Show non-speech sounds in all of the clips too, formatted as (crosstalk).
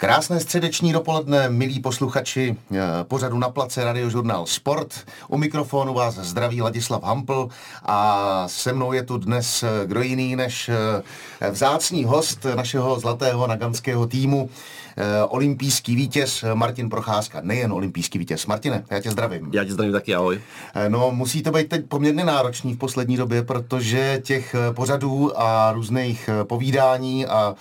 Krásné středeční dopoledne, milí posluchači eh, pořadu na place Radiožurnál Sport. U mikrofonu vás zdraví Ladislav Hampl a se mnou je tu dnes eh, kdo jiný než eh, vzácný host našeho zlatého naganského týmu, olympijský vítěz Martin Procházka. Nejen olympijský vítěz. Martine, já tě zdravím. Já tě zdravím taky, ahoj. No, musí to být teď poměrně náročný v poslední době, protože těch pořadů a různých povídání a,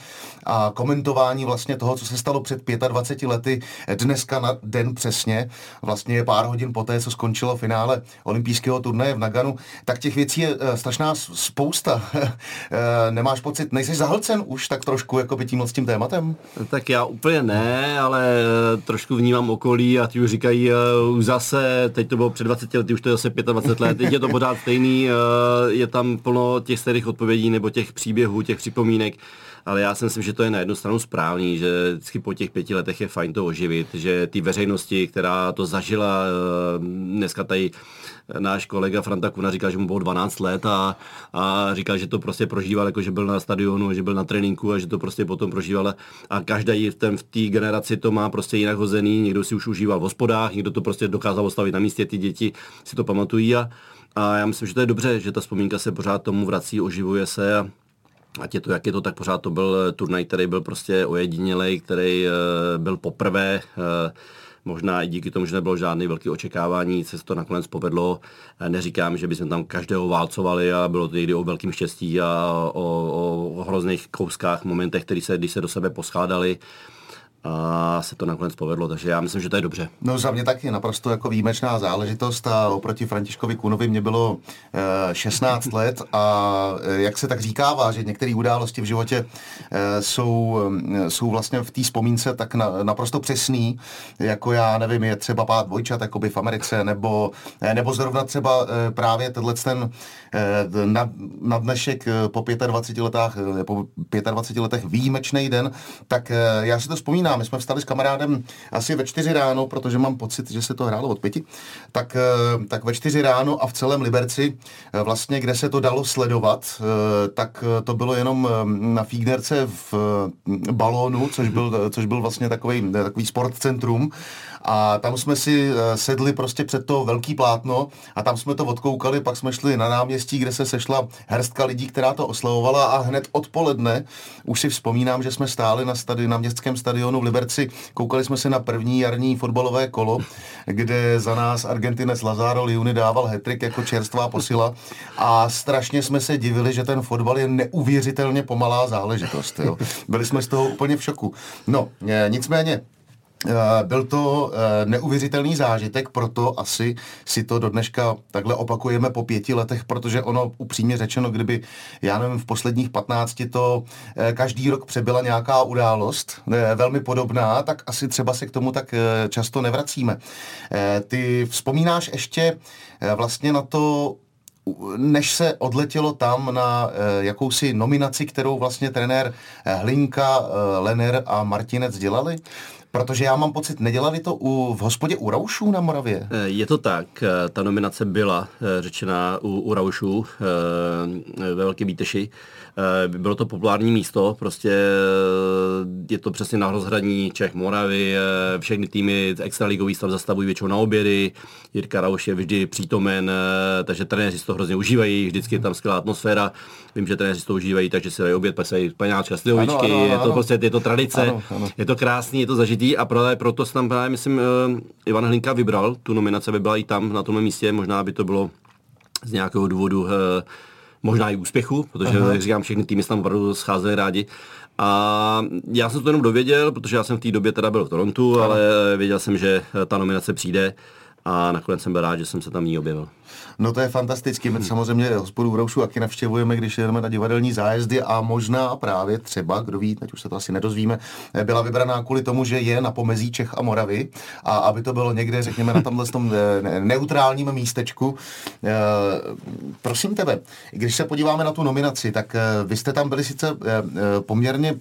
a komentování vlastně toho, co se stalo před 25 lety, dneska na den přesně, vlastně je pár hodin poté, co skončilo finále olympijského turnaje v Naganu, tak těch věcí je uh, strašná spousta. (laughs) Eh, nemáš pocit, nejsi zahlcen už tak trošku jako by tím s tím tématem? Tak já úplně ne, ale eh, trošku vnímám okolí a ti už říkají už zase, teď to bylo před 20 lety, už to je zase 25 let, teď je to pořád stejný, je tam plno těch starých odpovědí nebo těch příběhů, těch připomínek ale já si myslím, že to je na jednu stranu správný, že vždycky po těch pěti letech je fajn to oživit, že ty veřejnosti, která to zažila, eh, dneska tady náš kolega Franta Kuna říkal, že mu bylo 12 let a, a říkal, že to prostě prožíval, jako že byl na stadionu, že byl na tréninku a že to prostě potom prožíval. A každý v té v generaci to má prostě jinak hozený, někdo si už užíval v hospodách, někdo to prostě dokázal ostavit na místě, ty děti si to pamatují a, a já myslím, že to je dobře, že ta vzpomínka se pořád tomu vrací, oživuje se a ať je to, jak je to, tak pořád to byl eh, turnaj, který byl prostě ojedinělej, který uh, byl poprvé, uh, možná i díky tomu, že nebylo žádný velký očekávání, se to nakonec povedlo. Neříkám, že bychom tam každého válcovali a bylo to někdy o velkým štěstí a o, o hrozných kouskách, momentech, které se, když se do sebe poschádali a se to nakonec povedlo, takže já myslím, že to je dobře. No za mě taky naprosto jako výjimečná záležitost a oproti Františkovi Kunovi mě bylo e, 16 (laughs) let a e, jak se tak říkává, že některé události v životě e, jsou, e, jsou vlastně v té vzpomínce tak na, naprosto přesný, jako já nevím, je třeba pát dvojčat jakoby v Americe, nebo, e, nebo zrovna třeba e, právě tenhle ten e, na, na dnešek po 25 letách, po 25 letech výjimečný den, tak e, já si to vzpomínám my jsme vstali s kamarádem asi ve čtyři ráno, protože mám pocit, že se to hrálo od pěti, tak, eh, tak ve čtyři ráno a v celém Liberci, eh, vlastně kde se to dalo sledovat, eh, tak to bylo jenom na Fígnerce v balónu, což byl, což byl vlastně takový, takový sportcentrum. A tam jsme si sedli prostě před to velký plátno a tam jsme to odkoukali, pak jsme šli na náměstí, kde se sešla hrstka lidí, která to oslavovala a hned odpoledne už si vzpomínám, že jsme stáli na, stadi, na městském stadionu v Liberci, koukali jsme se na první jarní fotbalové kolo, kde za nás Argentinec Lazaro Liuni dával hetrik jako čerstvá posila a strašně jsme se divili, že ten fotbal je neuvěřitelně pomalá záležitost. Jo. Byli jsme z toho úplně v šoku. No, nicméně, Eh, byl to eh, neuvěřitelný zážitek, proto asi si to do dneška takhle opakujeme po pěti letech, protože ono upřímně řečeno, kdyby, já nevím, v posledních patnácti to eh, každý rok přebyla nějaká událost, velmi podobná, tak asi třeba se k tomu tak často nevracíme. Ty vzpomínáš ještě vlastně na to než se odletělo tam na jakousi nominaci, kterou vlastně trenér Hlinka, Lener a Martinec dělali? Protože já mám pocit, nedělali to u, v hospodě u Raušů na Moravě? Eh, je to tak. Eh, ta nominace byla eh, řečena u, u Raušů ve Velké Bíteši. Bylo to populární místo, prostě je to přesně na rozhraní Čech, Moravy, všechny týmy extraligový stav zastavují většinou na obědy, Jirka Rauš je vždy přítomen, takže trenéři to hrozně užívají, vždycky je tam skvělá atmosféra, vím, že trenéři to užívají, takže si dají oběd, pesají paňáčka, slivovičky, je to prostě, je to tradice, ano, ano. je to krásný, je to zažitý lidí a právě proto se tam právě, myslím, eh, Ivan Hlinka vybral tu nominaci, by byla i tam na tom místě, možná by to bylo z nějakého důvodu eh, možná i úspěchu, protože, Aha. jak říkám, všechny týmy se tam opravdu scházely rádi. A já jsem to jenom dověděl, protože já jsem v té době teda byl v Torontu, Aha. ale věděl jsem, že ta nominace přijde a nakonec jsem byl rád, že jsem se tam ní objevil. No to je fantasticky. My samozřejmě hospodu v Roušu taky navštěvujeme, když jdeme na divadelní zájezdy a možná právě třeba, kdo ví, teď už se to asi nedozvíme, byla vybraná kvůli tomu, že je na pomezí Čech a Moravy a aby to bylo někde, řekněme, na tomhle tom eh, neutrálním místečku. Eh, prosím tebe, když se podíváme na tu nominaci, tak eh, vy jste tam byli sice poměrně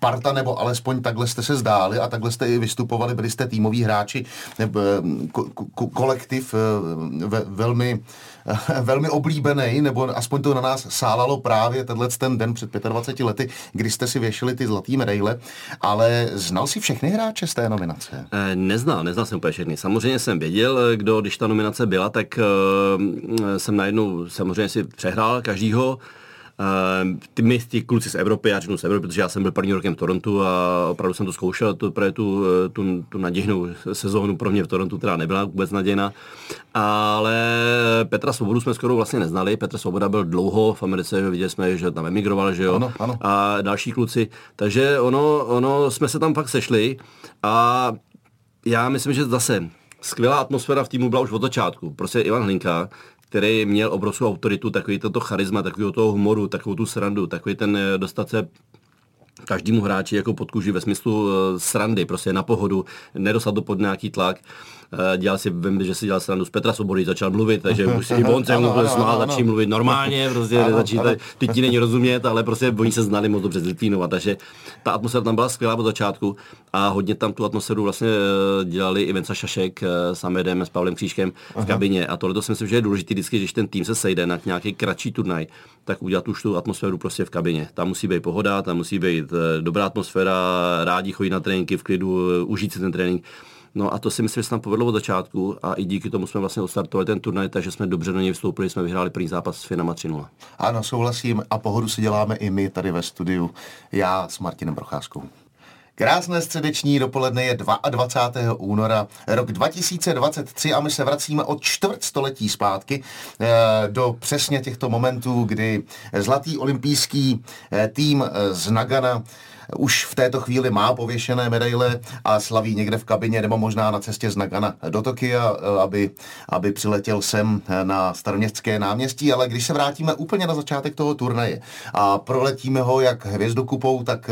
parta, nebo alespoň takhle jste se zdáli a takhle jste i vystupovali, byli jste týmoví hráči, kolektiv velmi (laughs) velmi, oblíbený, nebo aspoň to na nás sálalo právě tenhle ten den před 25 lety, kdy jste si věšili ty zlatý medaile, ale znal si všechny hráče z té nominace? Eh, neznal, neznal jsem úplně všechny. Samozřejmě jsem věděl, kdo, když ta nominace byla, tak uh, jsem najednou samozřejmě si přehrál každýho, ty, my, ty kluci z Evropy, já řeknu z Evropy, protože já jsem byl první rokem v Torontu a opravdu jsem to zkoušel, to, pro tu, tu, tu nadějnou sezónu pro mě v Torontu teda nebyla vůbec nadějná, ale Petra Svobodu jsme skoro vlastně neznali, Petr Svoboda byl dlouho v Americe, viděli jsme, že tam emigroval, že jo, ano, ano. a další kluci, takže ono, ono, jsme se tam fakt sešli a já myslím, že zase skvělá atmosféra v týmu byla už od začátku. Prostě Ivan Hlinka, který měl obrovskou autoritu, takový toto charisma, takový toho humoru, takovou tu srandu, takový ten eh, dostat se každému hráči jako pod kůži ve smyslu eh, srandy, prostě na pohodu, nedostat do pod nějaký tlak. Eh, dělal si, vím, že si dělal srandu z Petra Svobody, začal mluvit, takže už si (laughs) on se mu smál, začít mluvit normálně, (laughs) prostě ano, začít, teď ti není rozumět, ale prostě oni se znali moc dobře z Litvínova, takže ta atmosféra tam byla skvělá od začátku a hodně tam tu atmosféru vlastně eh, dělali i Venca Šašek s Amedem, s Pavlem Křížkem v kabině. A tohle to si myslím, že je důležité vždycky, když ten tým se sejde na nějaký kratší turnaj, tak udělat už tu atmosféru prostě v kabině. Tam musí být pohoda, tam musí být dobrá atmosféra, rádi chodí na tréninky v klidu, užít si ten trénink. No a to si myslím, že se nám povedlo od začátku a i díky tomu jsme vlastně odstartovali ten turnaj, takže jsme dobře do něj vstoupili, jsme vyhráli první zápas s Finama 3-0. Ano, souhlasím a pohodu si děláme i my tady ve studiu, já s Martinem Procházkou. Krásné středeční dopoledne je 22. února rok 2023 a my se vracíme od čtvrt století zpátky eh, do přesně těchto momentů, kdy zlatý olympijský eh, tým z Nagana už v této chvíli má pověšené medaile a slaví někde v kabině nebo možná na cestě z Nagana do Tokia, eh, aby, aby přiletěl sem na staroměstské náměstí, ale když se vrátíme úplně na začátek toho turnaje a proletíme ho jak hvězdokupou, tak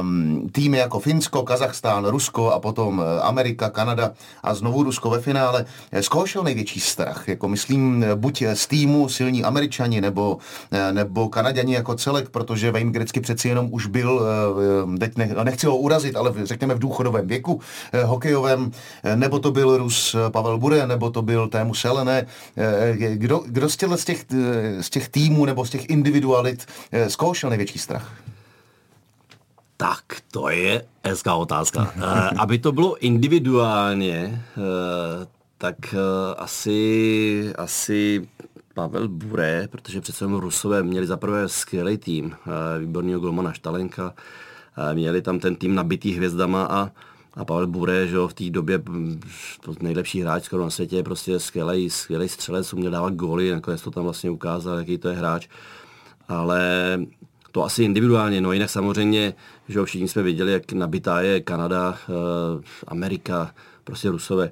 um, týmy jako Finsko, Kazachstán, Rusko a potom eh, Amerika, Kanada a znovu Rusko ve finále. Z koho šel největší strach? Jako myslím, buď z týmu silní Američani nebo, nebo Kanaděni jako celek, protože Wayne Gretzky přeci jenom už byl byl, eh, teď nechci ho urazit, ale řekněme v důchodovém věku eh, hokejovém, eh, nebo to byl Rus Pavel Bure, nebo to byl Tému Selené. Kdo, kdo z, z, těch, z těch týmů nebo z těch individualit zkoušel největší strach? Tak, to je hezká otázka. Aby to bylo individuálně, tak asi, asi Pavel Bure, protože přece Rusové měli zaprvé skvělý tým, eh, výborného golmana Štalenka, eh, měli tam ten tým nabitý hvězdama a, a Pavel Bure, že jo, v té době mm, nejlepší hráč skoro na světě, prostě skvělý, skvělý střelec, uměl dávat góly, nakonec to tam vlastně ukázal, jaký to je hráč. Ale to asi individuálně, no jinak samozřejmě, že jo, všichni jsme viděli, jak nabitá je Kanada, eh, Amerika, prostě Rusové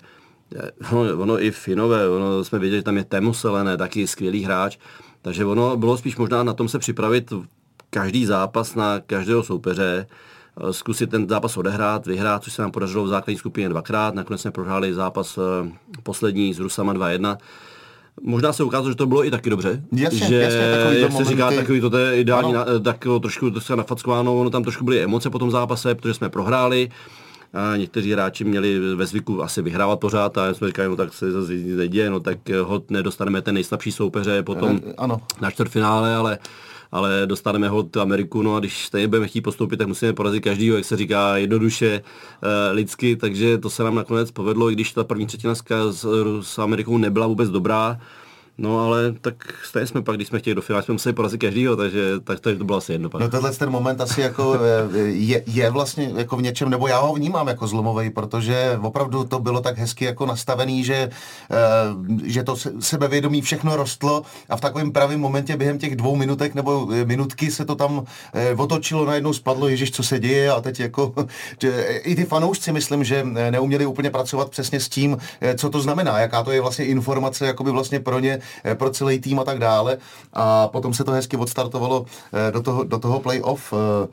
ono, ono i Finové, ono jsme viděli, že tam je Temu Selené, taky skvělý hráč, takže ono bylo spíš možná na tom se připravit každý zápas na každého soupeře, eh, zkusit ten zápas odehrát, vyhrát, což se nám podařilo v základní skupině dvakrát, nakonec jsme prohráli zápas eh, poslední s Rusama 2-1. Možná se ukázalo, že to bylo i taky dobře. Jasně, že, jasně, jak se momenty... říká, takový to, to je ideální, na, tak trošku to se nafackováno, ono tam trošku byly emoce po tom zápase, protože jsme prohráli a někteří hráči měli ve zvyku asi vyhrávat pořád a jsme říkali, no tak se zase nic neděje, no tak hod nedostaneme ten nejslabší soupeře potom e, ano. na čtvrtfinále, ale ale dostaneme ho Ameriku, no a když stejně budeme chtít postoupit, tak musíme porazit každýho, jak se říká, jednoduše, e, lidsky, takže to se nám nakonec povedlo, i když ta první třetina s, s Amerikou nebyla vůbec dobrá, No ale tak stejně jsme pak, když jsme chtěli do finále, jsme museli porazit každýho, takže, tak, takže to bylo asi jedno. Pak. No tenhle ten moment asi jako (laughs) eh, je, je, vlastně jako v něčem, nebo já ho vnímám jako zlomový, protože opravdu to bylo tak hezky jako nastavený, že, eh, že to sebevědomí všechno rostlo a v takovém pravém momentě během těch dvou minutek nebo eh, minutky se to tam otočilo, najednou spadlo, ježiš, co se děje a teď jako (laughs) že i ty fanoušci myslím, že neuměli úplně pracovat přesně s tím, co to znamená, jaká to je vlastně informace jakoby vlastně pro ně pro celý tým a tak dále. A potom se to hezky odstartovalo eh, do toho, do toho playoff. Eh,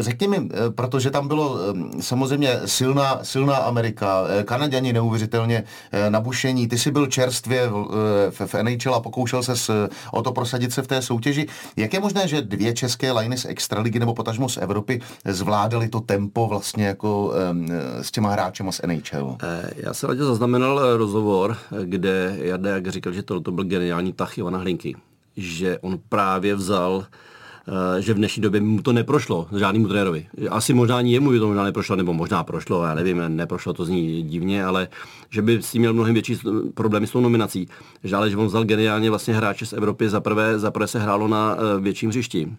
Řekni mi, protože tam bylo samozřejmě silná, silná Amerika, Kanaděni neuvěřitelně nabušení, ty jsi byl čerstvě v, v NHL a pokoušel se o to prosadit se v té soutěži. Jak je možné, že dvě české liny z Extraligy nebo potažmo z Evropy zvládaly to tempo vlastně jako s těma hráčema z NHL? Já jsem zaznamenal rozhovor, kde Jardek říkal, že to, to byl geniální tah Ivana Hlinky že on právě vzal eh, že v dnešní době mu to neprošlo, žádnému trenérovi. Asi možná ani jemu to možná neprošlo, nebo možná prošlo, já nevím, neprošlo, to zní divně, ale že by s tím měl mnohem větší problémy s tou nominací. Že ale že on vzal geniálně vlastně hráče z Evropy, za prvé, za prvé se hrálo na eh, větším hřišti.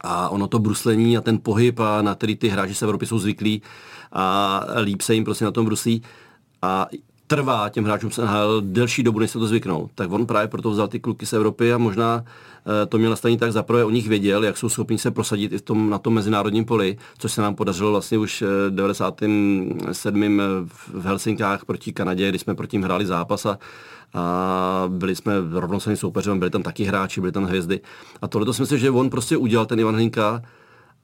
A ono to bruslení a ten pohyb, a na který ty hráči z Evropy jsou zvyklí a líp se jim prostě na tom bruslí. A trvá těm hráčům se NHL delší dobu, než se to zvyknou. Tak on právě proto vzal ty kluky z Evropy a možná e, to měl nastavení tak zaprvé o nich věděl, jak jsou schopni se prosadit i v tom, na tom mezinárodním poli, což se nám podařilo vlastně už v 97. v Helsinkách proti Kanadě, kdy jsme proti ním hráli zápas a, a byli jsme rovnocenným soupeřem, byli tam taky hráči, byli tam hvězdy. A tohle to si myslím, že on prostě udělal ten Ivan Hlinka,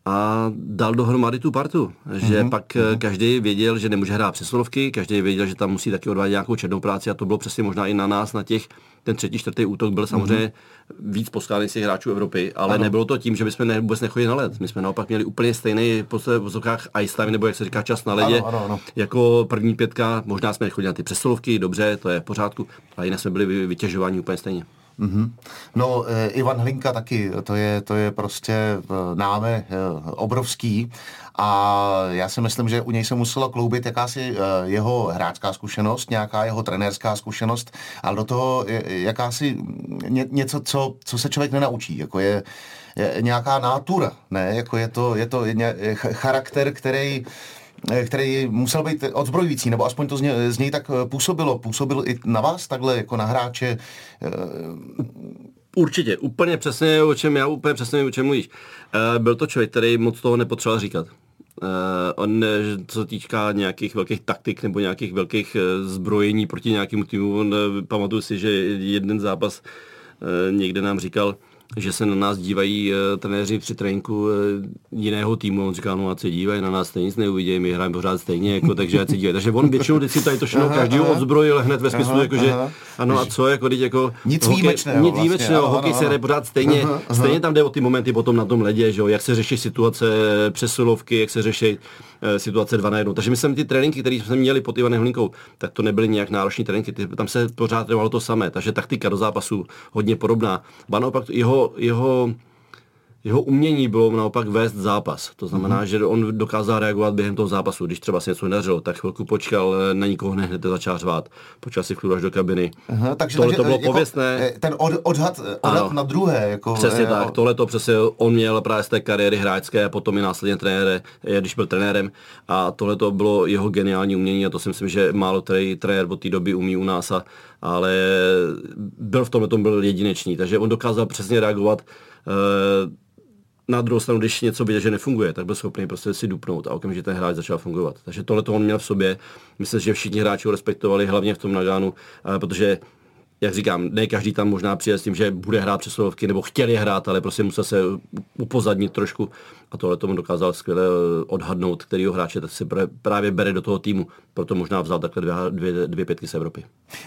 a dal dohromady tu partu. Že mm-hmm. pak mm-hmm. každý věděl, že nemůže hrát přesilovky, každý věděl, že tam musí taky odvádět nějakou černou práci a to bylo přesně možná i na nás, na těch, ten třetí, čtvrtý útok byl samozřejmě mm-hmm. víc poskálený z hráčů Evropy, ale ano. nebylo to tím, že bychom ne, vůbec nechodili na led. My jsme naopak měli úplně stejný v vozokách ice time, nebo jak se říká čas na ledě, ano, ano, ano. jako první pětka, možná jsme chodili na ty přesilovky, dobře, to je v pořádku, ale jinak jsme byli vytěžováni úplně stejně. Mm-hmm. No, e, Ivan Hlinka taky, to je, to je prostě e, náme e, obrovský a já si myslím, že u něj se muselo kloubit jakási jeho hráčská zkušenost, nějaká jeho trenérská zkušenost, ale do toho jakási ně, něco, co, co se člověk nenaučí, jako je, je nějaká nátura, ne, jako je to, je to je charakter, který Eh, který musel být odzbrojující, nebo aspoň to z, ně, z něj tak eh, působilo. Působil i na vás takhle, jako na hráče? Eh, Určitě, úplně přesně, o čem já úplně přesně o čem mluvíš. Byl to člověk, který moc toho nepotřeboval říkat. On, co týká nějakých velkých taktik nebo nějakých velkých zbrojení proti nějakému týmu, on, pamatuju si, že jeden zápas někde nám říkal, že se na nás dívají uh, trenéři při tréninku uh, jiného týmu. On říká, no a se dívají, na nás stejně nic neuvidějí, my hrajeme pořád stejně, jako, takže ať se dívají. Takže on většinou vždycky tady to všechno každý odzbrojil hned ve smyslu, jako, že ano a co, jako, teď, jako nic hokej, výjimečného. Nic vlastně, výjimečného, ano, hokej ano, se hraje pořád stejně, aha, aha. stejně tam jde o ty momenty potom na tom ledě, že jo, jak se řeší situace přesilovky, jak se řeší situace dva na jednu. Takže my jsme ty tréninky, které jsme měli pod Ivanem Hlinkou, tak to nebyly nějak náročné tréninky, tam se pořád trvalo to samé, takže taktika do zápasu hodně podobná. Ba naopak jeho, jeho jeho umění bylo naopak vést zápas. To znamená, mm-hmm. že on dokázal reagovat během toho zápasu. Když třeba se něco nedařilo, tak chvilku počkal, na nikoho hned začal řvát, počal si chvíli až do kabiny. Aha, takže, tohle takže, to bylo jako pověstné. Eh, ten od, odhad, odhad na druhé. Jako, přesně je, eh, tak, tohle to přesně on měl právě z té kariéry hráčské a potom i následně trenére, eh, když byl trenérem. A tohle to bylo jeho geniální umění a to si myslím, že málo který trenér od té doby umí u nás, a, ale byl v tomhle tom byl jedinečný. Takže on dokázal přesně reagovat na druhou stranu, když něco viděl, že nefunguje, tak byl schopný prostě si dupnout a okamžitě ten hráč začal fungovat. Takže tohle to on měl v sobě. Myslím, že všichni hráči ho respektovali, hlavně v tom Nagánu, protože jak říkám, ne každý tam možná přijde s tím, že bude hrát přesilovky nebo chtěli hrát, ale prostě musel se upozadnit trošku a tohle tomu dokázal skvěle odhadnout, který hráče tak si právě bere do toho týmu. Proto možná vzal takhle dvě, dvě, dvě pětky z Evropy.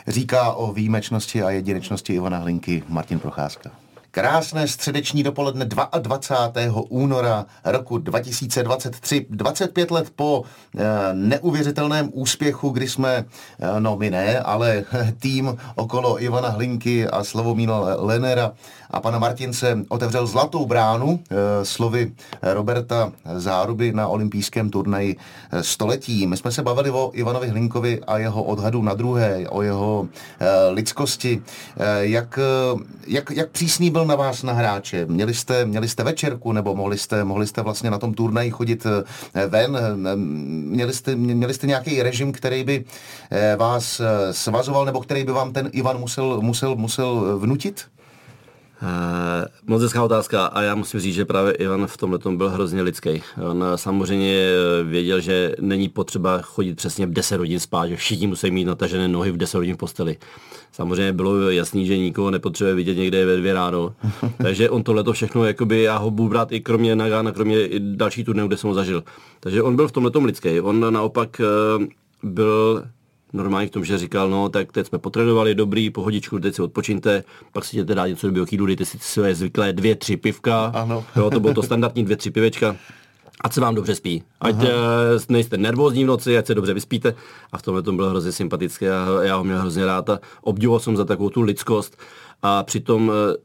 Říká o výjimečnosti a jedinečnosti Ivana Hlinky Martin Procházka. Krásné středeční dopoledne 22. února roku 2023, 25 let po e, neuvěřitelném úspěchu, kdy jsme, e, no my ne, ale (laughs) tým okolo Ivana Hlinky a Slavomína Lenera a pana Martince otevřel zlatou bránu e, slovy Roberta Záruby na olympijském turnaji století. My jsme se bavili o Ivanovi Hlinkovi a jeho odhadu na druhé, o jeho e, lidskosti. E, jak, jak, jak přísný byl na vás na hráče? Měli jste, měli jste večerku nebo mohli jste, mohli jste vlastně na tom turnaji chodit ven? Měli jste, měli jste nějaký režim, který by vás svazoval nebo který by vám ten Ivan musel, musel, musel vnutit? Uh, moc hezká otázka a já musím říct, že právě Ivan v tomhle byl hrozně lidský. On samozřejmě věděl, že není potřeba chodit přesně v 10 hodin spát, že všichni musí mít natažené nohy v 10 hodin v posteli. Samozřejmě bylo jasný, že nikoho nepotřebuje vidět někde ve dvě ráno. (laughs) Takže on tohle všechno, jakoby, já ho budu brát i kromě Nagana, kromě i další turné, kde jsem ho zažil. Takže on byl v tomhle lidský. On naopak byl normálně v tom, že říkal, no tak teď jsme potrénovali, dobrý, pohodičku, teď si odpočinte, pak si jdete dát něco do biokydu, dejte si své zvyklé dvě, tři pivka, ano. (laughs) Jo, to bylo to standardní dvě, tři pivečka, ať se vám dobře spí. Ať Aha. Eh, nejste nervózní v noci, ať se dobře vyspíte. A v tomhle tom bylo hrozně sympatické a já ho měl hrozně rád a obdivoval jsem za takovou tu lidskost. A přitom eh,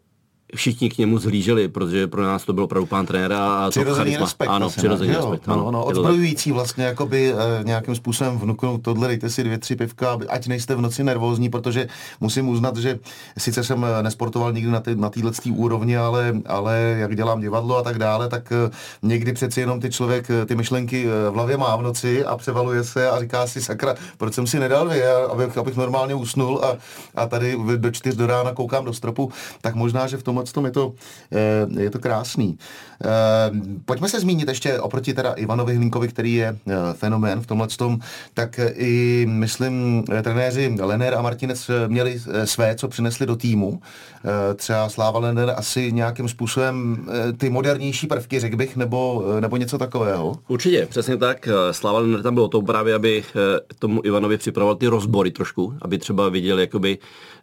všichni k němu zhlíželi, protože pro nás to byl opravdu pán trenér a přirozený to respekt. Ano, přirozený jo, respekt. Ano, ano, odzbrojující vlastně, jakoby e, nějakým způsobem vnuknout tohle, dejte si dvě, tři pivka, ať nejste v noci nervózní, protože musím uznat, že sice jsem eh, nesportoval nikdy na, ty, na téhle úrovni, ale, ale jak dělám divadlo a tak dále, tak e, někdy přeci jenom ty člověk ty myšlenky v hlavě má v noci a převaluje se a říká si, sakra, proč jsem si nedal dvě, abych, abych normálně usnul a, a tady do čtyř do rána koukám do stropu, tak možná, že v tom tomhle tom je to, eh, je to krásný. Eh, pojďme se zmínit ještě oproti teda Ivanovi Hlinkovi, který je eh, fenomén v tomhle tom, tak i, myslím, trenéři Lener a Martinec měli své, co přinesli do týmu. Třeba Sláva Lener asi nějakým způsobem ty modernější prvky, řekl bych, nebo, nebo něco takového. Určitě, přesně tak. Sláva Lener tam bylo to právě, aby tomu Ivanovi připravoval ty rozbory trošku, aby třeba viděl, jakoby,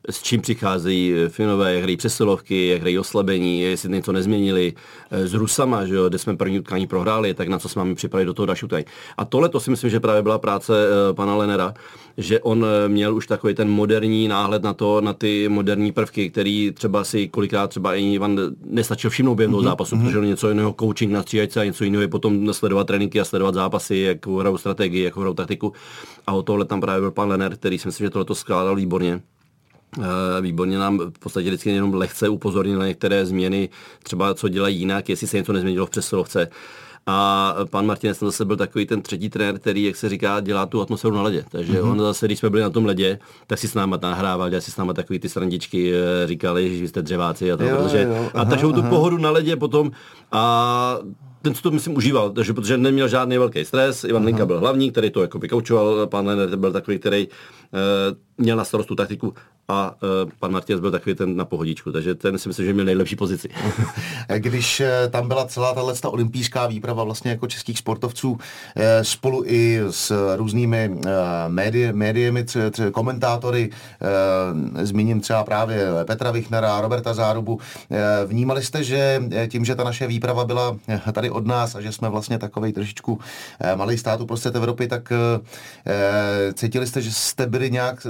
s čím přicházejí Finové, jak hrají přesilovky, jak hrají oslabení, jestli něco nezměnili s Rusama, že jo, kde jsme první utkání prohráli, tak na co jsme máme připravit do toho další utkání. A tohle to si myslím, že právě byla práce uh, pana Lenera, že on eh, měl už takový ten moderní náhled na to, na ty moderní prvky, který třeba si kolikrát třeba i Ivan nestačil všimnout během toho mm-hmm. zápasu, mm-hmm. protože něco jiného coaching na stříhačce a něco jiného je potom sledovat tréninky a sledovat zápasy, jak hrajou strategii, jak hrajou taktiku. A o tohle tam právě byl pan Lener, který si myslím, že tohle to skládal výborně. Eh, výborně nám v podstatě vždycky jenom lehce upozornil na některé změny, třeba co dělají jinak, jestli se něco nezměnilo v přesilovce. A pan Martinez zase byl takový ten třetí trenér, který, jak se říká, dělá tu atmosféru na ledě. Takže mm-hmm. on zase, když jsme byli na tom ledě, tak si s náma nahrával, dělal si s náma takový ty srandičky, eh, říkali, že jste dřeváci a to, jo, protože, jo, aha, a takže tu pohodu na ledě potom a ten si to myslím užíval, takže, protože neměl žádný velký stres. Ivan Linka byl hlavní, který to jako vykoučoval, pan Lenner byl takový, který uh, měl na starostu taktiku a uh, pan Martinez byl takový ten na pohodičku, takže ten si myslím, že měl nejlepší pozici. (laughs) Když uh, tam byla celá tato olympijská výprava vlastně jako českých sportovců uh, spolu i s různými uh, médii, médiemi, tře, tře, komentátory, uh, zmíním třeba právě Petra Vichnera, Roberta Zárubu, uh, vnímali jste, že tím, že ta naše výprava byla tady od nás a že jsme vlastně takovej trošičku uh, malý stát uprostřed Evropy, tak uh, cítili jste, že jste byli nějak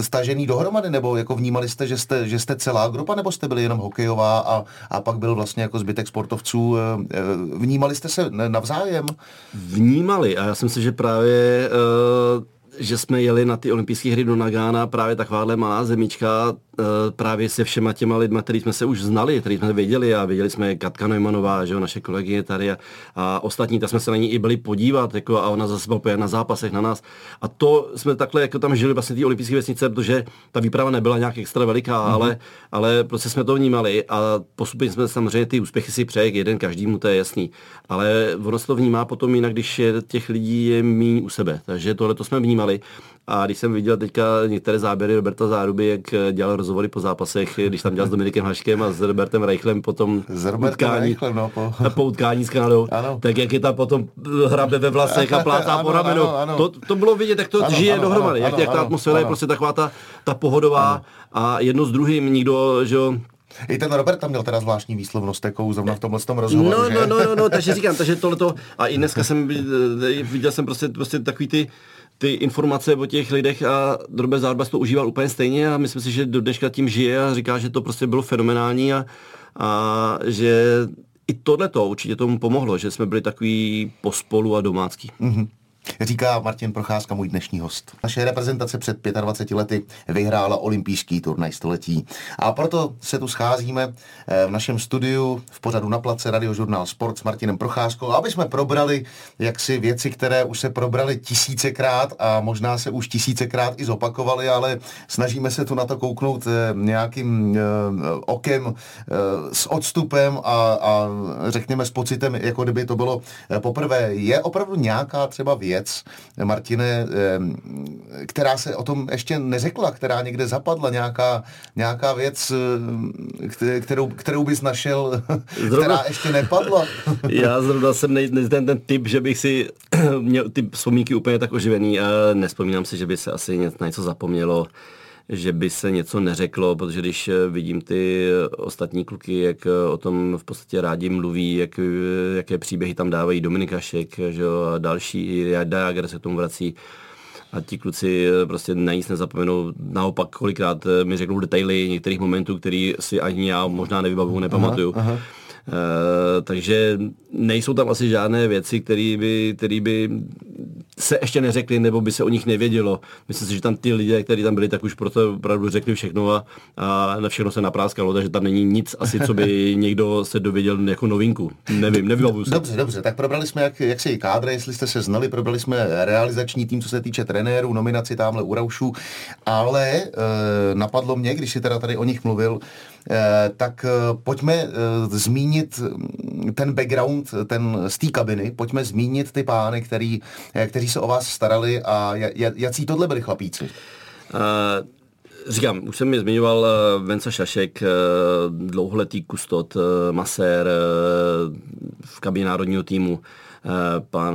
stažený dohromady, nebo jako vnímali jste, že jste, že jste celá grupa, nebo jste byli jenom hokejová a, a pak byl vlastně jako zbytek sportovců. Eh, eh, vnímali jste se navzájem? Vnímali a já si, že právě uh že jsme jeli na ty olympijské hry do Nagána, právě takováhle malá zemička, Eh, právě se všema těma lidma, který jsme se už znali, který jsme věděli a věděli jsme Katka Neumanová, že jo, naše kolegyně tady a, a ostatní, tak jsme se na ní i byli podívat jako, a ona zase byla na zápasech na nás. A to jsme takhle jako tam žili vlastně ty olympijské vesnice, protože ta výprava nebyla nějak extra veliká, mm-hmm. ale, ale prostě jsme to vnímali a postupně jsme samozřejmě ty úspěchy si přeje, jeden každému, to je jasný. Ale ono se to vnímá potom jinak, když je těch lidí je méně u sebe. Takže tohle to jsme vnímali. A když jsem viděl teďka některé záběry Roberta Záruby, jak dělal rozhovory po zápasech, když tam dělal s Dominikem Haškem a s Robertem Reichlem potom s utkání, Reichlem, no, po... po utkání s Kanadou, ano. tak jak je tam potom hrabe ve vlasech a plácá (laughs) po ramenu. Ano, ano. To, to bylo vidět, jak to ano, žije ano, dohromady, ano, jak, ano, jak ta atmosféra ano. je prostě taková ta, ta pohodová ano. a jedno s druhým nikdo, že jo, i ten Robert tam měl teda zvláštní výslovnost, jakou zrovna v tomhle tom rozhovoru, no, no, no, no, no, takže (laughs) říkám, takže tohleto, a i dneska jsem viděl jsem prostě, prostě takový ty, ty informace o těch lidech a Robert Zárbas to užíval úplně stejně a myslím si, že do dneška tím žije a říká, že to prostě bylo fenomenální a, a že i tohle to určitě tomu pomohlo, že jsme byli takový pospolu a domácký. Mm-hmm. Říká Martin Procházka, můj dnešní host. Naše reprezentace před 25 lety vyhrála olympijský turnaj století. A proto se tu scházíme eh, v našem studiu v pořadu na place Radiožurnál Sport s Martinem Procházkou, aby jsme probrali jaksi věci, které už se probrali tisícekrát a možná se už tisícekrát i zopakovaly, ale snažíme se tu na to kouknout eh, nějakým eh, okem s odstupem a, a řekněme s pocitem, jako kdyby to bylo poprvé. Je opravdu nějaká třeba věc, věc, Martine, která se o tom ještě neřekla, která někde zapadla, nějaká, nějaká věc, kterou, kterou bys našel, (laughs) zrovna, která ještě nepadla? (laughs) Já zrovna jsem ne, ne, ten, ten typ, že bych si (clears throat) měl ty vzpomínky úplně tak oživený a nespomínám si, že by se asi na něco zapomnělo že by se něco neřeklo, protože když eh, vidím ty ostatní kluky, jak eh, o tom v podstatě rádi mluví, jak, eh, jaké příběhy tam dávají Dominika Šek, že jo, a další, Dajager se k tomu vrací, a ti kluci prostě na nic nezapomenou. Naopak kolikrát mi řeknou detaily některých momentů, který si ani já možná nevybavu, nepamatuju. Aha, aha. Uh, takže nejsou tam asi žádné věci, které by, který by se ještě neřekli, nebo by se o nich nevědělo. Myslím si, že tam ty lidé, kteří tam byli, tak už proto opravdu řekli všechno a, a na všechno se napráskalo, takže tam není nic asi, co by (laughs) někdo se dověděl jako novinku. Nevím, nevím. se. Dobře, dobře, tak probrali jsme, jak, jak se i kádra, jestli jste se znali, probrali jsme realizační tým, co se týče trenérů, nominaci tamhle u Raušů, ale e, napadlo mě, když si teda tady o nich mluvil, Eh, tak eh, pojďme eh, zmínit ten background ten z té kabiny, pojďme zmínit ty pány, který, kteří se o vás starali a jaký tohle byli chlapíci? Uh... Říkám, už jsem mi zmiňoval Venca Šašek, dlouholetý kustot, masér v kabině národního týmu, pan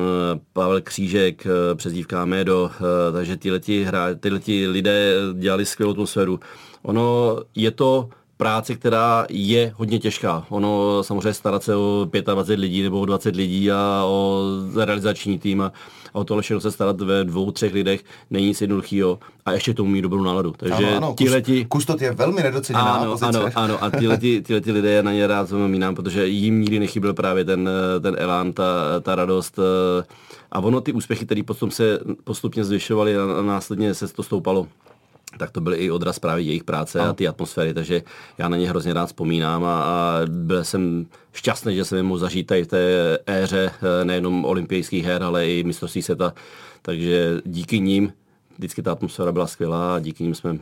Pavel Křížek, přezdívka Médo, takže tyhleti, hra, tyhleti lidé dělali skvělou atmosféru. Ono je to práce, která je hodně těžká. Ono samozřejmě starat se o 25 lidí nebo o 20 lidí a o realizační tým a, o tohle všechno se starat ve dvou, třech lidech není nic jednoduchého a ještě tomu mít dobrou náladu. Takže ano, ano, tihleti... Kustot je velmi nedoceněná ano, pozice. ano, ano, a tihleti, (laughs) tihleti lidé na ně rád vzpomínám, protože jim nikdy nechyběl právě ten, ten elán, ta, ta radost a ono ty úspěchy, které potom se postupně zvyšovaly a následně se to stoupalo tak to byl i odraz právě jejich práce a ty atmosféry, takže já na ně hrozně rád vzpomínám a, a byl jsem šťastný, že jsem je mohl zažít tady v té éře eh, nejenom olympijských her, ale i mistrovství světa, takže díky ním vždycky ta atmosféra byla skvělá a díky nim jsme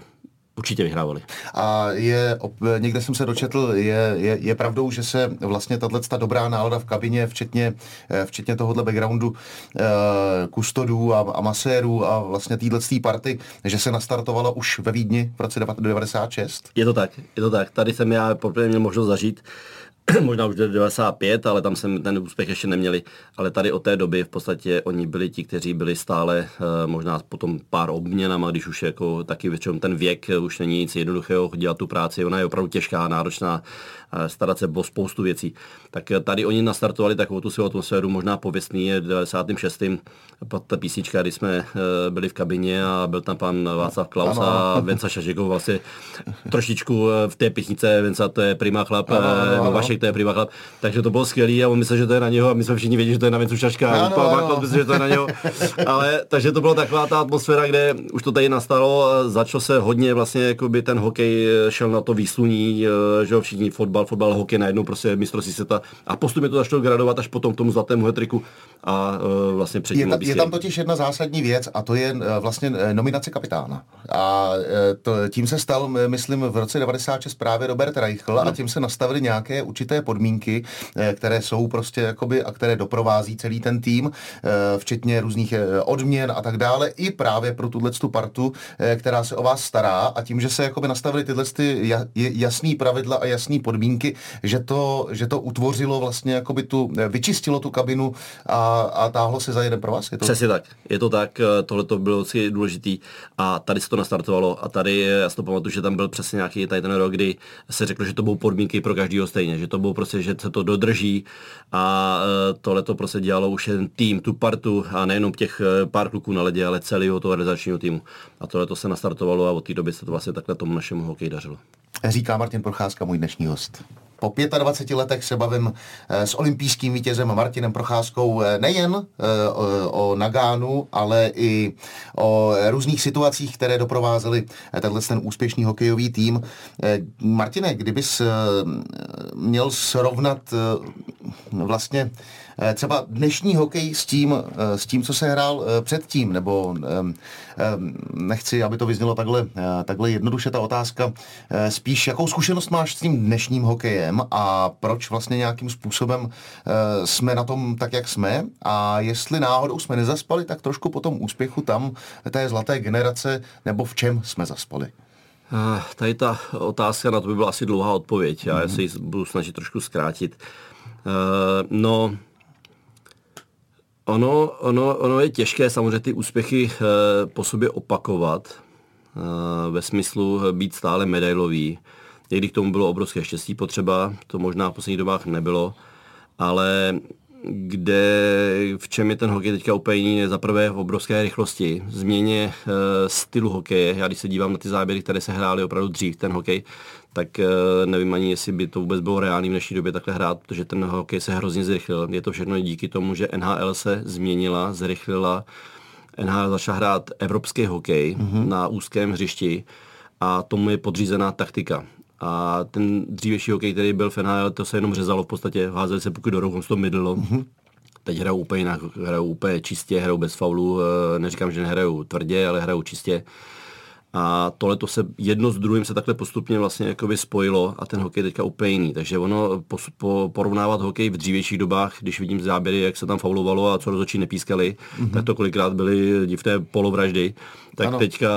určitě vyhrávali. A je, někde jsem se dočetl, je, je, je pravdou, že se vlastně tato ta dobrá nálada v kabině, včetně, eh, včetně tohohle backgroundu eh, kustodů a, a masérů a vlastně téhle party, že se nastartovala už ve Vídni v roce 1996? Je to tak, je to tak. Tady jsem já poprvé měl možnost zažít (clears throat) možná už 95, ale tam jsem ten úspěch ještě neměli. Ale tady od té doby v podstatě oni byli ti, kteří byli stále eh, možná potom pár obměnama, když už jako taky většinou ten věk eh, už není nic jednoduchého dělat tu práci, ona je opravdu těžká, náročná, eh, starat se o spoustu věcí. Tak tady oni nastartovali takovou tu svou atmosféru, možná pověstný je 96. Pod ta písnička, kdy jsme byli v kabině a byl tam pan Václav Klaus ano. a Venca Šažekov vlastně trošičku v té písnice, Venca to je prima chlap, ano, ano, ano to je Prima Club. Takže to bylo skvělé a on myslel, že to je na něho a my jsme všichni věděli, že to je na Vincu Šaška. No, no, no. Myslel, že to je na něho. (laughs) Ale takže to byla taková ta atmosféra, kde už to tady nastalo, začalo se hodně vlastně, jakoby ten hokej šel na to výsluní, eh, že jo, všichni fotbal, fotbal, hokej najednou prostě mistrovství světa a postupně to začalo gradovat až potom k tomu zlatému hetriku a uh, vlastně předtím. Je, ta, je tam totiž jedna zásadní věc a to je vlastně nominace kapitána. A to, tím se stal, myslím, v roce 96 právě Robert Reichl a tím se nastavili nějaké určité určité podmínky, eh, které jsou prostě jakoby a které doprovází celý ten tým, eh, včetně různých eh, odměn a tak dále, i právě pro tuhle tu partu, která se o vás stará a tím, že se jakoby nastavili tyhle ty jasný pravidla a jasné podmínky, že to, že to utvořilo vlastně jakoby tu, vyčistilo tu kabinu a, a táhlo se za jeden pro vás. Je to... Přesně tak. Je to tak, tohle to bylo si důležitý a tady se to nastartovalo a tady já si to pamatuju, že tam byl přesně nějaký tady ten rok, kdy se řeklo, že to budou podmínky pro každého stejně, že to to bylo prostě, že se to dodrží a e, tohle to prostě dělalo už jen tým, tu partu a nejenom těch e, pár kluků na ledě, ale celého toho realizačního týmu. A tohle to se nastartovalo a od té doby se to vlastně takhle tomu našemu hokeji dařilo. Říká Martin Procházka, můj dnešní host. Po 25 letech se bavím s olympijským vítězem Martinem Procházkou nejen o Nagánu, ale i o různých situacích, které doprovázely tenhle ten úspěšný hokejový tým. Martine, kdybys měl srovnat vlastně Eh, třeba dnešní hokej s tím, eh, s tím, co se hrál eh, předtím, nebo nechci, aby to vyznělo takhle, takhle jednoduše ta otázka, spíš jakou zkušenost máš s tím dnešním hokejem a proč vlastně nějakým způsobem jsme na tom tak, jak jsme a jestli náhodou jsme nezaspali, tak trošku po tom úspěchu tam té zlaté generace, nebo v čem jsme zaspali? Tady ta otázka, na to by byla asi dlouhá odpověď. Já mm-hmm. se ji budu snažit trošku zkrátit. No, Ono, ono, ono je těžké samozřejmě ty úspěchy e, po sobě opakovat e, ve smyslu být stále medailový. Někdy k tomu bylo obrovské štěstí potřeba, to možná v posledních dobách nebylo, ale kde, v čem je ten hokej teďka úplně jiný, je za prvé v obrovské rychlosti, změně e, stylu hokeje. Já když se dívám na ty záběry, které se hrály opravdu dřív, ten hokej, tak e, nevím ani, jestli by to vůbec bylo reálné v dnešní době takhle hrát, protože ten hokej se hrozně zrychlil. Je to všechno díky tomu, že NHL se změnila, zrychlila, NHL začala hrát evropský hokej mm-hmm. na úzkém hřišti a tomu je podřízená taktika. A ten dřívější hokej, který byl v NHL, to se jenom řezalo v podstatě, házeli se pokud do rohu, to mydlo. Mm-hmm. Teď hrajou úplně jinak, hrajou úplně čistě, hrajou bez faulů, eh, neříkám, že nehrajou tvrdě, ale hrajou čistě. A tohle to se jedno s druhým se takhle postupně vlastně jakoby spojilo a ten hokej je teďka úplně jiný. Takže ono po, po, porovnávat hokej v dřívějších dobách, když vidím záběry, jak se tam faulovalo a co rozhodčí nepískali, mm-hmm. tak to kolikrát byly divné polovraždy. Tak ano. teďka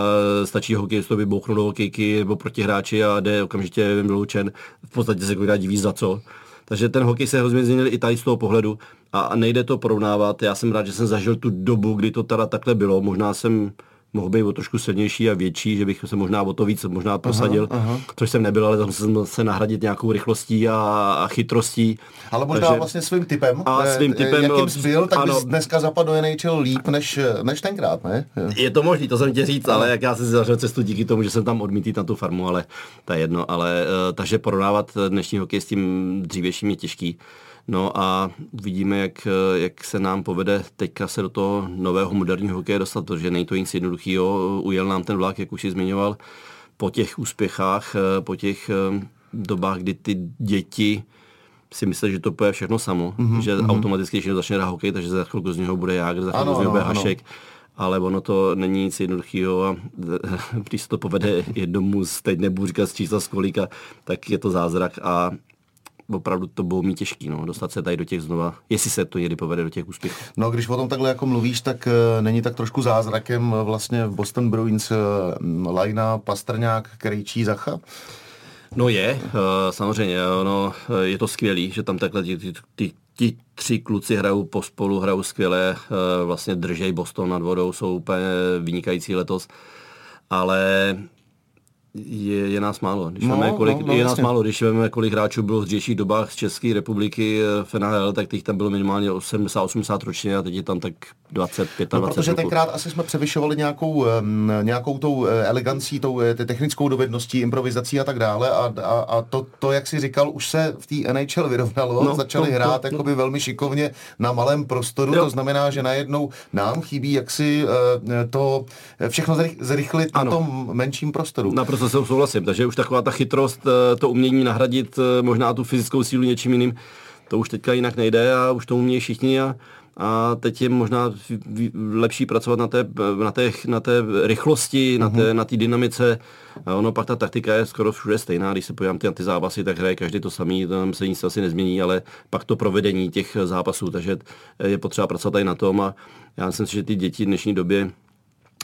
stačí hokejistovi bouchnout do hokejky nebo proti hráči a jde okamžitě vyloučen. V podstatě se kolikrát diví za co. Takže ten hokej se hrozně změnil i tady z toho pohledu a nejde to porovnávat. Já jsem rád, že jsem zažil tu dobu, kdy to teda takhle bylo. Možná jsem mohl být o trošku silnější a větší, že bych se možná o to víc možná prosadil, aha, aha. což jsem nebyl, ale tam jsem se nahradit nějakou rychlostí a, a chytrostí. Ale možná Takže, vlastně svým typem, a eh, svým typem jakým jsi byl, tak ano, bys dneska zapadl NHL líp než, než tenkrát, ne? Je to možný, to jsem tě říct, ale jak já jsem si zažil cestu díky tomu, že jsem tam odmítl na tu farmu, ale to je jedno, ale uh, takže porovnávat dnešní hokej s tím dřívějším je těžký. No a vidíme, jak, jak se nám povede teďka se do toho nového moderního hokeje dostat, protože není to nic jednoduchého. Ujel nám ten vlak, jak už si zmiňoval, po těch úspěchách, po těch eh, dobách, kdy ty děti si myslí, že to poje všechno samo, mm-hmm, že mm-hmm. automaticky, když začne hrát hokej, takže za chvilku z něho bude Jágr, za chvilku z něho bude Hašek. Ano ale ono to není nic jednoduchého a (laughs) když se to povede jednomu z, teď nebudu říkat z čísla z kolika, tak je to zázrak a opravdu to bylo mít těžký, no, dostat se tady do těch znova, jestli se to někdy povede do těch úspěchů. No, když o tom takhle jako mluvíš, tak uh, není tak trošku zázrakem uh, vlastně v Boston Bruins uh, Lajna, Pastrňák, Krejčí, Zacha? No je, uh, samozřejmě, no, je to skvělý, že tam takhle ty, ty, ti tři kluci hrajou pospolu, hrajou skvěle, vlastně držej Boston nad vodou, jsou úplně vynikající letos, ale je, je nás málo. Když no, veme, kolik, no, no, je nás málo, když víme, kolik hráčů bylo v dřívějších dobách z České republiky eh, v NHL, tak těch tam bylo minimálně 70-80 ročně a teď je tam tak 25 no, protože roku. tenkrát asi jsme převyšovali nějakou, nějakou tou eh, elegancí, tou eh, technickou dovedností, improvizací a tak dále a, a, a to, to, jak si říkal, už se v té NHL vyrovnalo, no, začali no, hrát no, no. velmi šikovně na malém prostoru, jo. to znamená, že najednou nám chybí jaksi to všechno zrychlit ano. na tom menším prostoru. Naprosto naprosto souhlasím. Takže už taková ta chytrost, eh, to umění nahradit eh, možná tu fyzickou sílu něčím jiným, to už teďka jinak nejde a už to umějí všichni a, a teď je možná lepší pracovat na té, na té, na té rychlosti, na té, mhm. na té dynamice. A ono pak ta taktika je skoro všude stejná, když se podívám ty, na ty zápasy, tak hraje každý to samý, tam se nic asi nezmění, ale pak to provedení těch zápasů, takže je potřeba pracovat tady na tom a já myslím si, že ty děti v dnešní době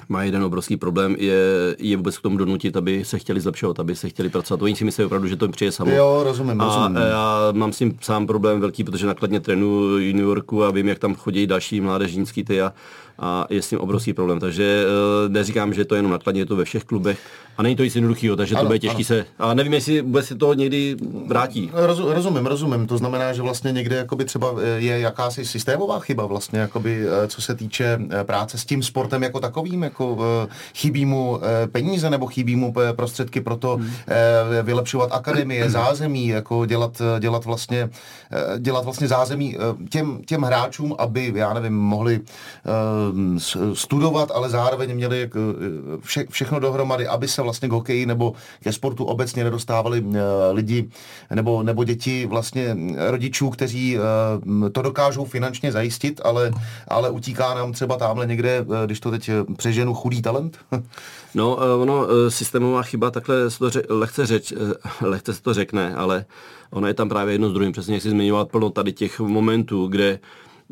má jeden obrovský problém, je, je vůbec k tomu donutit, aby se chtěli zlepšovat, aby se chtěli pracovat. Oni si myslí opravdu, že to přijde samo. Jo, rozumím, a rozumím. já mám s tím sám problém velký, protože nakladně trénu juniorku a vím, jak tam chodí další mládežnický ty a a je s tím obrovský problém. Takže uh, neříkám, že to je jenom nakladně, je to ve všech klubech a není to nic jednoduchého, takže ano, to bude těžký ano. se. A nevím, jestli vůbec se to někdy vrátí. Roz, rozumím, rozumím. To znamená, že vlastně někde jakoby třeba eh, je jakási systémová chyba vlastně, jakoby, eh, co se týče práce s tím sportem jako takovým, jako chybí mu peníze nebo chybí mu prostředky pro to hmm. vylepšovat akademie, (clears throat) zázemí, jako dělat, dělat vlastně dělat vlastně zázemí těm, těm hráčům, aby, já nevím, mohli studovat, ale zároveň měli vše, všechno dohromady, aby se vlastně k hokeji nebo ke sportu obecně nedostávali eh, lidi nebo, nebo děti vlastně rodičů, kteří eh, to dokážou finančně zajistit, ale, ale utíká nám třeba tamhle někde, eh, když to teď přeženu, chudý talent? (laughs) No, ono, systémová chyba, takhle se to ře, lehce, řeč, (laughs) lehce se to řekne, ale ono je tam právě jedno z druhým. Přesně jak jsi zmiňoval plno tady těch momentů, kde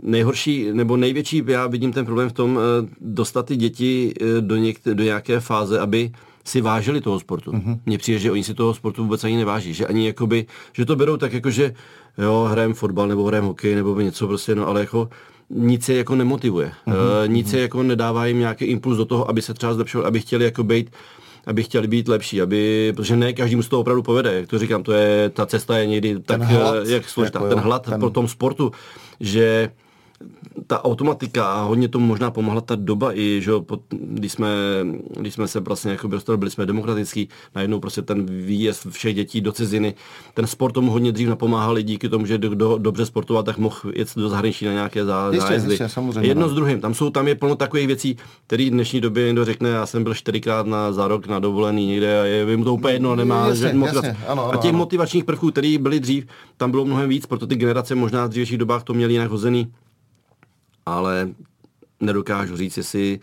nejhorší nebo největší, já vidím ten problém v tom, dostat ty děti do, něk, do nějaké fáze, aby si vážili toho sportu. Mm-hmm. Mně přijde, že oni si toho sportu vůbec ani neváží, že ani jakoby, že to berou tak jako, že jo, hrajem fotbal nebo hrajem hokej nebo něco prostě, no ale jako nic je jako nemotivuje. Mm-hmm. Nic je jako nedává jim nějaký impuls do toho, aby se třeba zlepšil, aby chtěli jako být aby chtěli být lepší, aby, protože ne každý se to opravdu povede, jak to říkám, to je, ta cesta je někdy ten tak, hlad, jak složitá, jako ten hlad ten... po tom sportu, že ta automatika a hodně tomu možná pomohla ta doba i, že pod, když, jsme, když jsme se vlastně jako dostali, byli jsme demokratický, najednou prostě ten výjezd všech dětí do ciziny, ten sport tomu hodně dřív napomáhal díky tomu, že kdo dobře sportoval, tak mohl jet do zahraničí na nějaké zá, jistě, zájezdy. Jistě, samozřejmě, Jedno no. s druhým, tam jsou, tam je plno takových věcí, které v dnešní době někdo řekne, já jsem byl čtyřikrát na, za rok na dovolený někde a je, mu to úplně jedno, nemá jasně, motivace. Jasně, ano, ano, a těch ano. motivačních prvků, které byly dřív, tam bylo mnohem víc, proto ty generace možná v dřívějších dobách to měly jinak hozený ale nedokážu říct, jestli,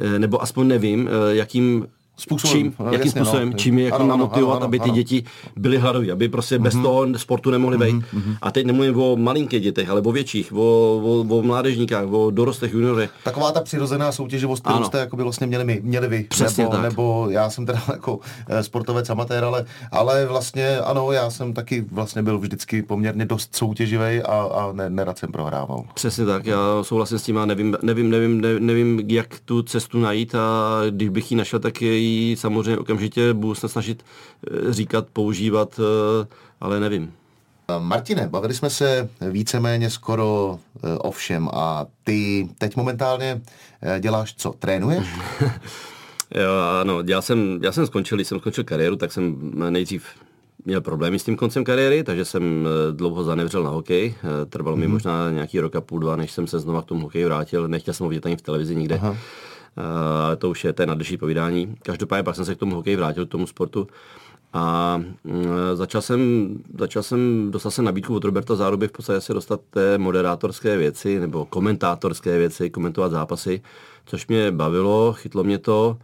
eh, nebo aspoň nevím, eh, jakým způsobem, čím, no, jakým jasně, způsobem, no. čím je jako namotivovat, ano, aby ty ano. děti byly hladoví, aby prostě mm-hmm. bez mhm. toho sportu nemohli být. Mm-hmm. A teď nemluvím o malinkých dětech, ale o větších, o, o, o mládežníkách, o dorostech, juniorech. Taková ta přirozená soutěživost, kterou jste jako by vlastně měli, my, měli vy. Přesně nebo, tak. nebo já jsem teda (laughs) jako eh, sportovec amatér, ale, ale vlastně ano, já jsem taky vlastně byl vždycky poměrně dost soutěživý a, a ne, nerad jsem prohrával. Přesně tak, já souhlasím s tím a nevím, nevím, nevím, nevím, nevím jak tu cestu najít a když bych ji našel, tak samozřejmě okamžitě budu se snažit eh, říkat, používat, eh, ale nevím. Martine, bavili jsme se víceméně skoro eh, o všem a ty teď momentálně děláš co? Trénuješ? (laughs) jo, ano, já jsem, já jsem skončil, když jsem skončil kariéru, tak jsem nejdřív měl problémy s tím koncem kariéry, takže jsem dlouho zanevřel na hokej. Trvalo mm-hmm. mi mhm. možná nějaký rok a půl, dva, než jsem se znova k tomu hokeji vrátil. Nechtěl jsem ho vidět ani v televizi nikde. Aha ale to už je té nadlžší povídání. Každopádně pak jsem se k tomu hokeji vrátil, k tomu sportu. A mm, začal jsem, začal jsem, dostal jsem nabídku od Roberta Záruby v podstatě se dostat té moderátorské věci nebo komentátorské věci, komentovat zápasy, což mě bavilo, chytlo mě to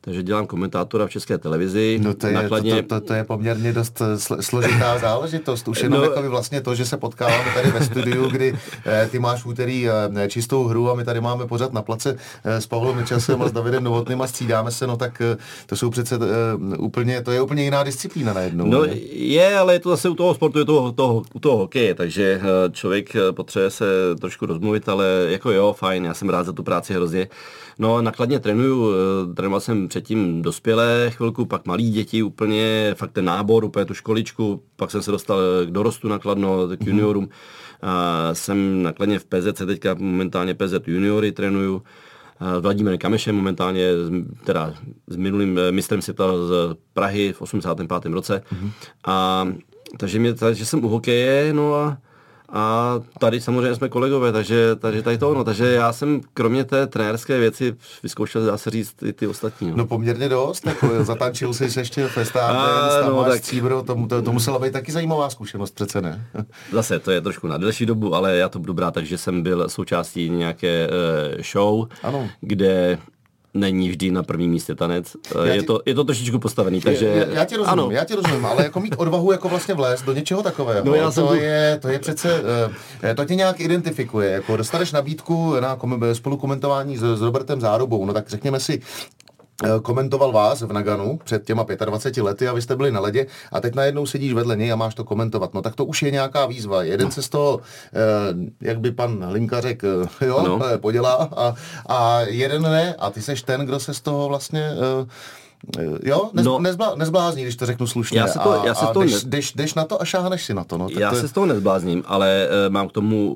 takže dělám komentátora v české televizi. No to je, nakladně... to, to, to, to je poměrně dost eh, složitá (laughs) záležitost. Už jenom no, jako vlastně to, že se potkáváme tady ve studiu, kdy eh, ty máš úterý eh, čistou hru a my tady máme pořád na place eh, s Pavlem Nečasem a s Davidem Novotným a střídáme se, no tak eh, to jsou přece eh, úplně, to je úplně jiná disciplína najednou. No ne? je, ale je to zase u toho sportu, je to toho, u toho hokeje, takže eh, člověk eh, potřebuje se trošku rozmluvit, ale jako jo, fajn, já jsem rád za tu práci hrozně. No, nakladně trénuju, eh, trénoval jsem předtím dospělé chvilku, pak malí děti úplně, fakt ten nábor, úplně tu školičku, pak jsem se dostal k dorostu nakladno, k mhm. juniorům. A jsem nakladně v PZ, teďka momentálně PZ juniory trénuju. S Vladimírem Kamešem momentálně, teda s minulým eh, mistrem světa z Prahy v 85. roce. Mm-hmm. A takže, mě, takže jsem u hokeje, no a a tady samozřejmě jsme kolegové, takže, takže tady to ono. Takže já jsem kromě té trenérské věci vyzkoušel, dá se říct, i ty ostatní. No, no poměrně dost, jako zatančil jsi ještě festárny, (laughs) tam no, tak... stříbro, to, to, to, musela být taky zajímavá zkušenost přece, ne? (laughs) Zase, to je trošku na delší dobu, ale já to budu brát, takže jsem byl součástí nějaké uh, show, ano. kde není vždy na prvním místě tanec. Já je, ti, to, je to trošičku postavený, takže... Já, já ti rozumím, ano. já ti rozumím, ale jako mít odvahu jako vlastně vlézt do něčeho takového, no, já to, jsem je, to je přece, eh, to tě nějak identifikuje, jako dostaneš nabídku na spolukomentování s, s Robertem Zárubou, no tak řekněme si, komentoval vás v Naganu před těma 25 lety a vy jste byli na ledě a teď najednou sedíš vedle něj a máš to komentovat. No tak to už je nějaká výzva. Jeden no. se z toho, eh, jak by pan Linka řekl, (laughs) jo, no. podělá a, a jeden ne a ty seš ten, kdo se z toho vlastně Jo, Nez, no, nezblá, nezblázní, když to řeknu slušně. Já se to, a, já se a to jdeš, ne... jdeš, jdeš na to a šáhneš si na to. No, tak já to je... se z toho nezblázním, ale uh, mám k tomu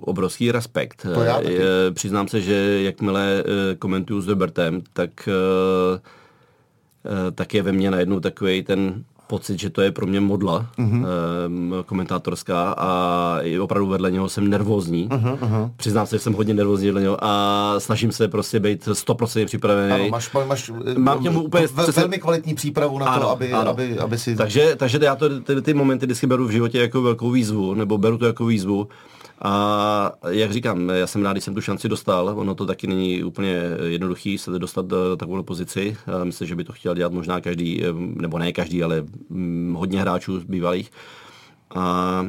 obrovský respekt. To já taky. Uh, přiznám se, že jakmile uh, komentuju s Robertem, tak, uh, uh, tak je ve mně najednou takový ten pocit, že to je pro mě modla uh-huh. e, komentátorská a opravdu vedle něho jsem nervózní. Uh-huh, Přiznám se, že jsem hodně nervózní vedle něho a snažím se prostě být 100% připravený. Ano, máš, máš Mám k němu úplně ve, přesně... velmi kvalitní přípravu na ano, to, aby, ano. Aby, aby si... Takže, takže já to, ty, ty momenty vždycky beru v životě jako velkou výzvu, nebo beru to jako výzvu a jak říkám, já jsem rád, když jsem tu šanci dostal. Ono to taky není úplně jednoduchý se dostat do takové pozici. Myslím, že by to chtěl dělat možná každý, nebo ne každý, ale mm, hodně hráčů bývalých. A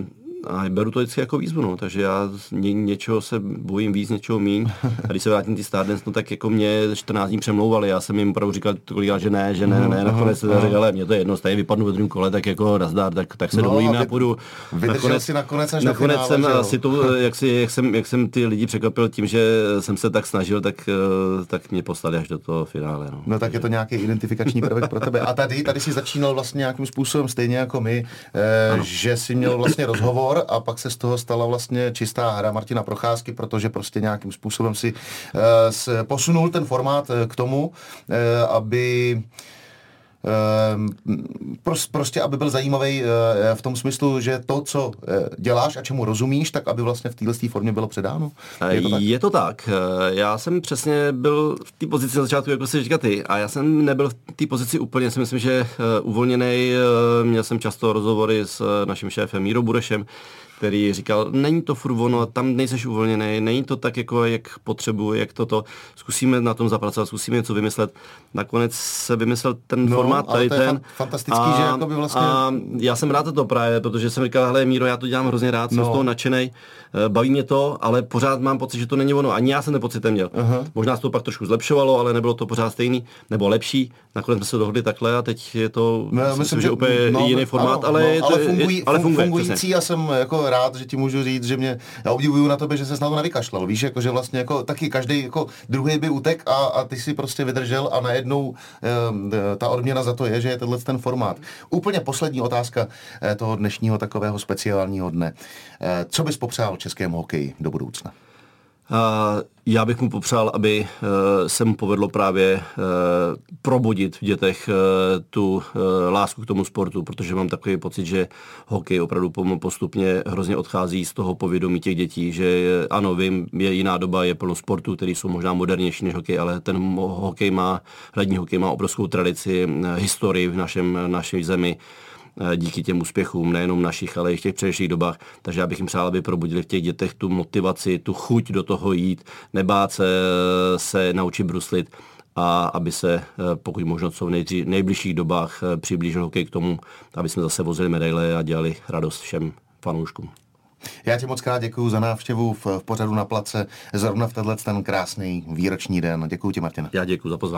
a beru to vždycky jako výzvu, no. takže já ně, něčeho se bojím víc, něčeho míň. A když se vrátím ty Stardance, no tak jako mě 14 dní přemlouvali, já jsem jim opravdu říkal kolikrát, že ne, že ne, ne, nakonec se říkal, ale mě to je jedno, stejně vypadnu ve druhém kole, tak jako nazdar, tak, tak se no, domluvíme a půjdu. Nakonec, si nakonec až nakonec finále, jsem asi to, jak, si, jak, jsem, jak jsem ty lidi překvapil tím, že jsem se tak snažil, tak, eh, tak mě poslali až do toho finále. No, no tak je to nějaký identifikační prvek pro tebe. A tady, tady si začínal vlastně nějakým způsobem stejně jako my, eh, že si měl vlastně rozhovor a pak se z toho stala vlastně čistá hra Martina Procházky, protože prostě nějakým způsobem si uh, posunul ten formát eh, k tomu, uh, aby prostě, aby byl zajímavý eh, v tom smyslu, že to, co eh, děláš a čemu rozumíš, tak aby vlastně v této formě bylo předáno? Je to tak? Je to tak. Eh, já jsem přesně byl v té pozici na začátku, jako si říká ty, a já jsem nebyl v té pozici úplně, si myslím, že uvolněný. Měl jsem často rozhovory s naším šéfem Mírou Burešem, který říkal, není to furt ono, tam nejseš uvolněný, není to tak, jako jak potřebuji, jak toto, zkusíme na tom zapracovat, zkusíme něco vymyslet. Nakonec se vymyslel ten no, formát tady ten. fantastický, a, že jako by vlastně... A já jsem rád to právě, protože jsem říkal, hele Míro, já to dělám hrozně rád, jsem no. z toho nadšenej, baví mě to, ale pořád mám pocit, že to není ono. Ani já jsem ten pocit neměl. Uh-huh. Možná se to pak trošku zlepšovalo, ale nebylo to pořád stejný, nebo lepší. Nakonec jsme se dohodli takhle a teď je to, no, myslím, myslím, že úplně no, jiný formát, ano, ale, no, ale, fungují, je, ale funguje, fungující přesně. a jsem jako rád, že ti můžu říct, že mě, já obdivuju na tobě, že se na to nevykašlal, víš, jako, že vlastně jako taky každý jako druhý by utek a, a ty si prostě vydržel a najednou e, ta odměna za to je, že je tenhle ten formát. Úplně poslední otázka e, toho dnešního takového speciálního dne. E, co bys popřál českému hokeji do budoucna? Já bych mu popřál, aby eh, se mu povedlo právě eh, probudit v dětech eh, tu lásku k tomu sportu, protože mám takový pocit, že hokej opravdu postupně hrozně odchází z toho povědomí těch dětí, že ano, vím, je jiná doba, je plno sportů, které jsou možná modernější než hokej, ale ten hokej má, hlední hokej má obrovskou tradici, historii v našem, naší zemi díky těm úspěchům, nejenom našich, ale i v těch předešlých dobách. Takže já bych jim přál, aby probudili v těch dětech tu motivaci, tu chuť do toho jít, nebát se, se naučit bruslit a aby se eh, pokud možno co v nejdří, nejbližších dobách eh, přiblížil hokej k tomu, aby jsme zase vozili medaile a dělali radost všem fanouškům. Já ti moc krát děkuji za návštěvu v, v pořadu na place zrovna v tenhle ten krásný výroční den. Děkuji ti, Martina. Já děkuji za pozvání.